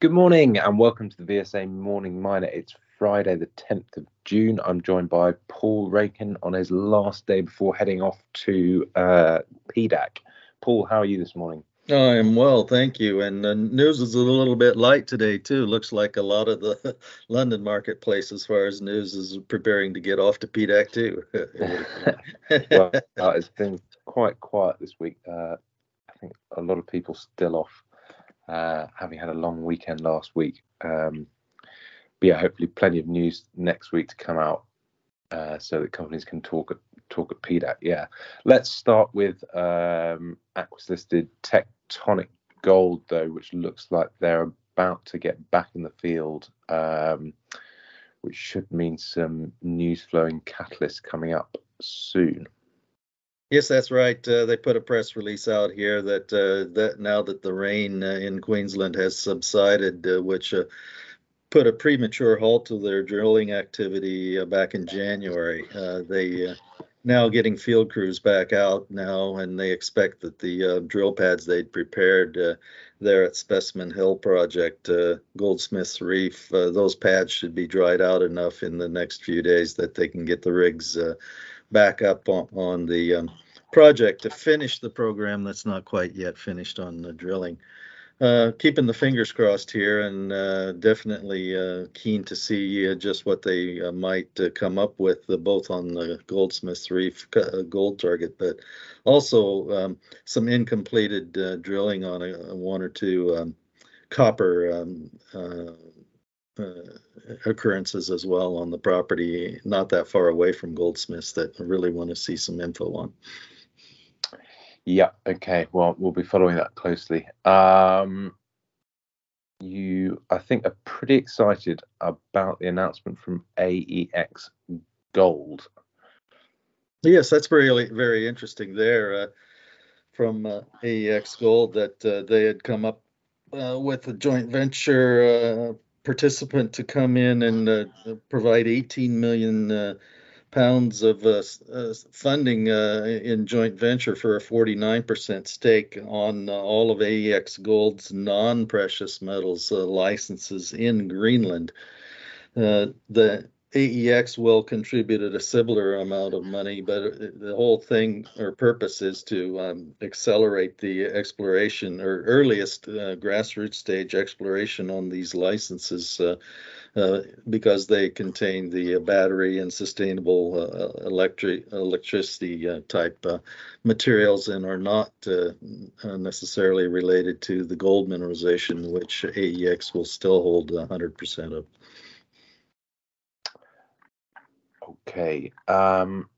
Good morning and welcome to the VSA Morning Miner. It's Friday, the 10th of June. I'm joined by Paul Renken on his last day before heading off to uh, PDAC. Paul, how are you this morning? I am well, thank you. And the news is a little bit light today too. Looks like a lot of the London marketplace, as far as news, is preparing to get off to PDAC too. well, uh, it's been quite quiet this week. Uh, I think a lot of people still off uh, having had a long weekend last week. Um, but yeah, hopefully plenty of news next week to come out uh, so that companies can talk at talk at PDAC. Yeah, let's start with um, listed Tectonic Gold though, which looks like they're about to get back in the field, um, which should mean some news flowing catalysts coming up soon. Yes, that's right. Uh, they put a press release out here that uh, that now that the rain uh, in Queensland has subsided, uh, which uh, put a premature halt to their drilling activity uh, back in January. they now getting field crews back out now, and they expect that the drill pads they'd prepared there at Specimen Hill Project, Goldsmiths Reef, those pads should be dried out enough in the next few days that they can get the rigs back up on, on the um, project to finish the program that's not quite yet finished on the drilling. Uh, keeping the fingers crossed here and uh, definitely uh, keen to see uh, just what they uh, might uh, come up with both on the Goldsmiths Reef gold target, but also um, some incompleted drilling on a, one or two um, copper um, occurrences as well on the property, not that far away from Goldsmiths, that I really want to see some info on. Yeah. Okay. Well, we'll be following that closely. Um, you, I think, are pretty excited about the announcement from AEX Gold. Yes, that's very very interesting there uh, from uh, AEX Gold that uh, they had come up uh, with a joint venture uh, participant to come in and uh, provide 18 million pounds of uh, uh funding uh, in joint venture for a 49% stake on uh, all of AEX Gold's non-precious metals licenses in Greenland. the AEX will contribute a similar amount of money, but the whole thing or purpose is to um, accelerate the exploration or earliest uh, grassroots stage exploration on these licenses uh, uh, because they contain the battery and sustainable uh, electric electricity uh, type uh, materials and are not necessarily related to the gold mineralization, which AEX will still hold 100% of. Okay. Um,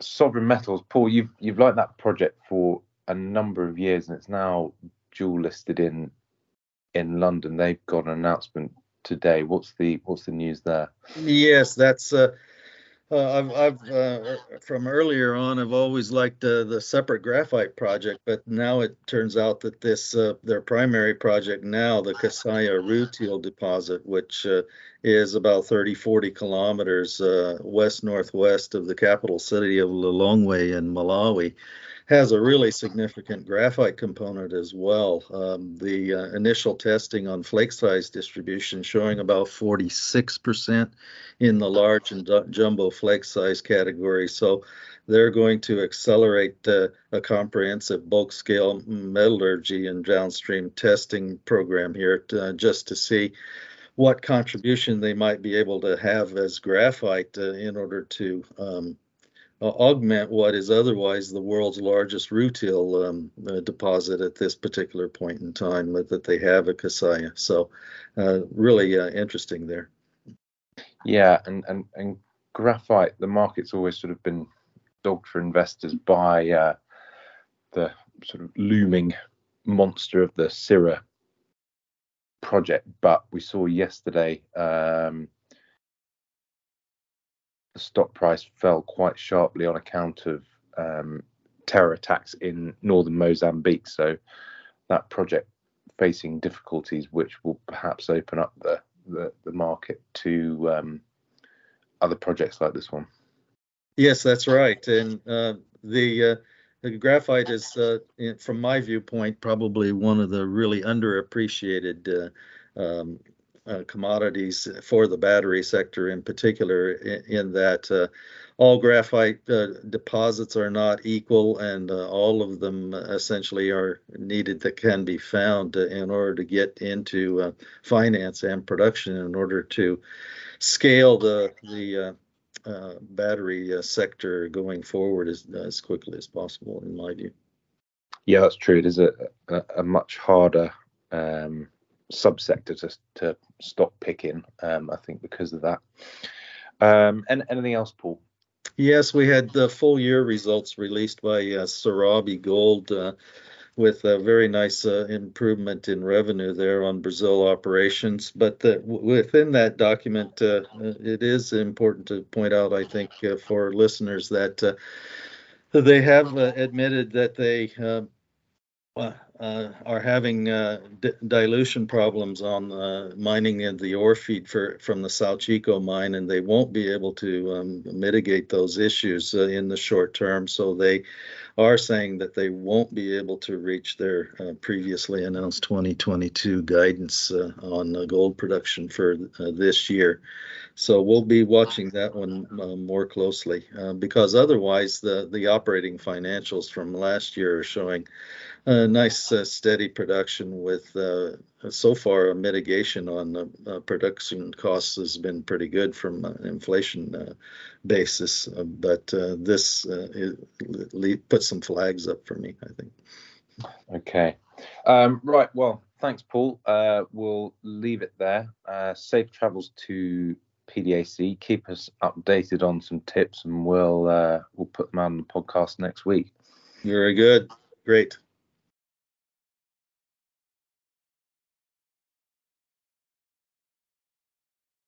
Sovereign Metals, Paul, you've you've liked that project for a number of years, and it's now dual listed in in London. They've got an announcement today. What's the what's the news there? Yes, that's uh, uh, I've, I've uh, from earlier on, I've always liked uh, the separate graphite project, but now it turns out that this uh, their primary project now, the Kasiya Rutile deposit, which uh, is about 30, 40 kilometers uh, west northwest of the capital city of Lilongwe in Malawi, has a really significant graphite component as well. Um, the uh, initial testing on flake size distribution showing about 46% in the large and jumbo flake size category. So they're going to accelerate uh, a comprehensive bulk scale metallurgy and downstream testing program here to, uh, just to see what contribution they might be able to have as graphite uh, in order to um, augment what is otherwise the world's largest rutile um, uh, deposit at this particular point in time that they have at Kasiya. So, uh, really uh, interesting there. Yeah, and, and and graphite, the market's always sort of been dogged for investors by uh, the sort of looming monster of the Syrah project. But we saw yesterday. Um, the stock price fell quite sharply on account of um, terror attacks in northern Mozambique. So that project facing difficulties, which will perhaps open up the the, the market to um, other projects like this one. Yes, that's right. And uh, the uh, graphite is, uh, from my viewpoint, probably one of the really underappreciated uh, um, uh, commodities for the battery sector in particular, in, in that uh, all graphite uh, deposits are not equal and uh, all of them essentially are needed that can be found in order to get into finance and production in order to scale the the uh, battery uh, sector going forward as as quickly as possible, in my view. Yeah, that's true. It is a a, a much harder um, subsector to to stop picking. Um, I think because of that. Um, and anything else, Paul? Yes, we had the full year results released by uh, Serabi Gold. Uh, with a very nice uh, improvement in revenue there on Brazil operations. But the, within that document, uh, it is important to point out, I think, uh, for listeners that uh, they have uh, admitted that they uh, uh, are having uh, dilution problems on uh, mining in the ore feed for, from the Sao Chico mine, and they won't be able to um, mitigate those issues uh, in the short term. So they are saying that they won't be able to reach their uh, previously announced 2022 guidance uh, on gold production for this year. So we'll be watching that one more closely because otherwise the the operating financials from last year are showing a nice uh, steady production with uh, so far a mitigation on the uh, production costs has been pretty good from an inflation uh, basis. Uh, but uh, this put some flags up for me i think. Okay. Um, right well thanks paul. We'll leave it there. Safe travels to pdac keep us updated on some tips and we'll we'll put them out on the podcast next week. Very good. Great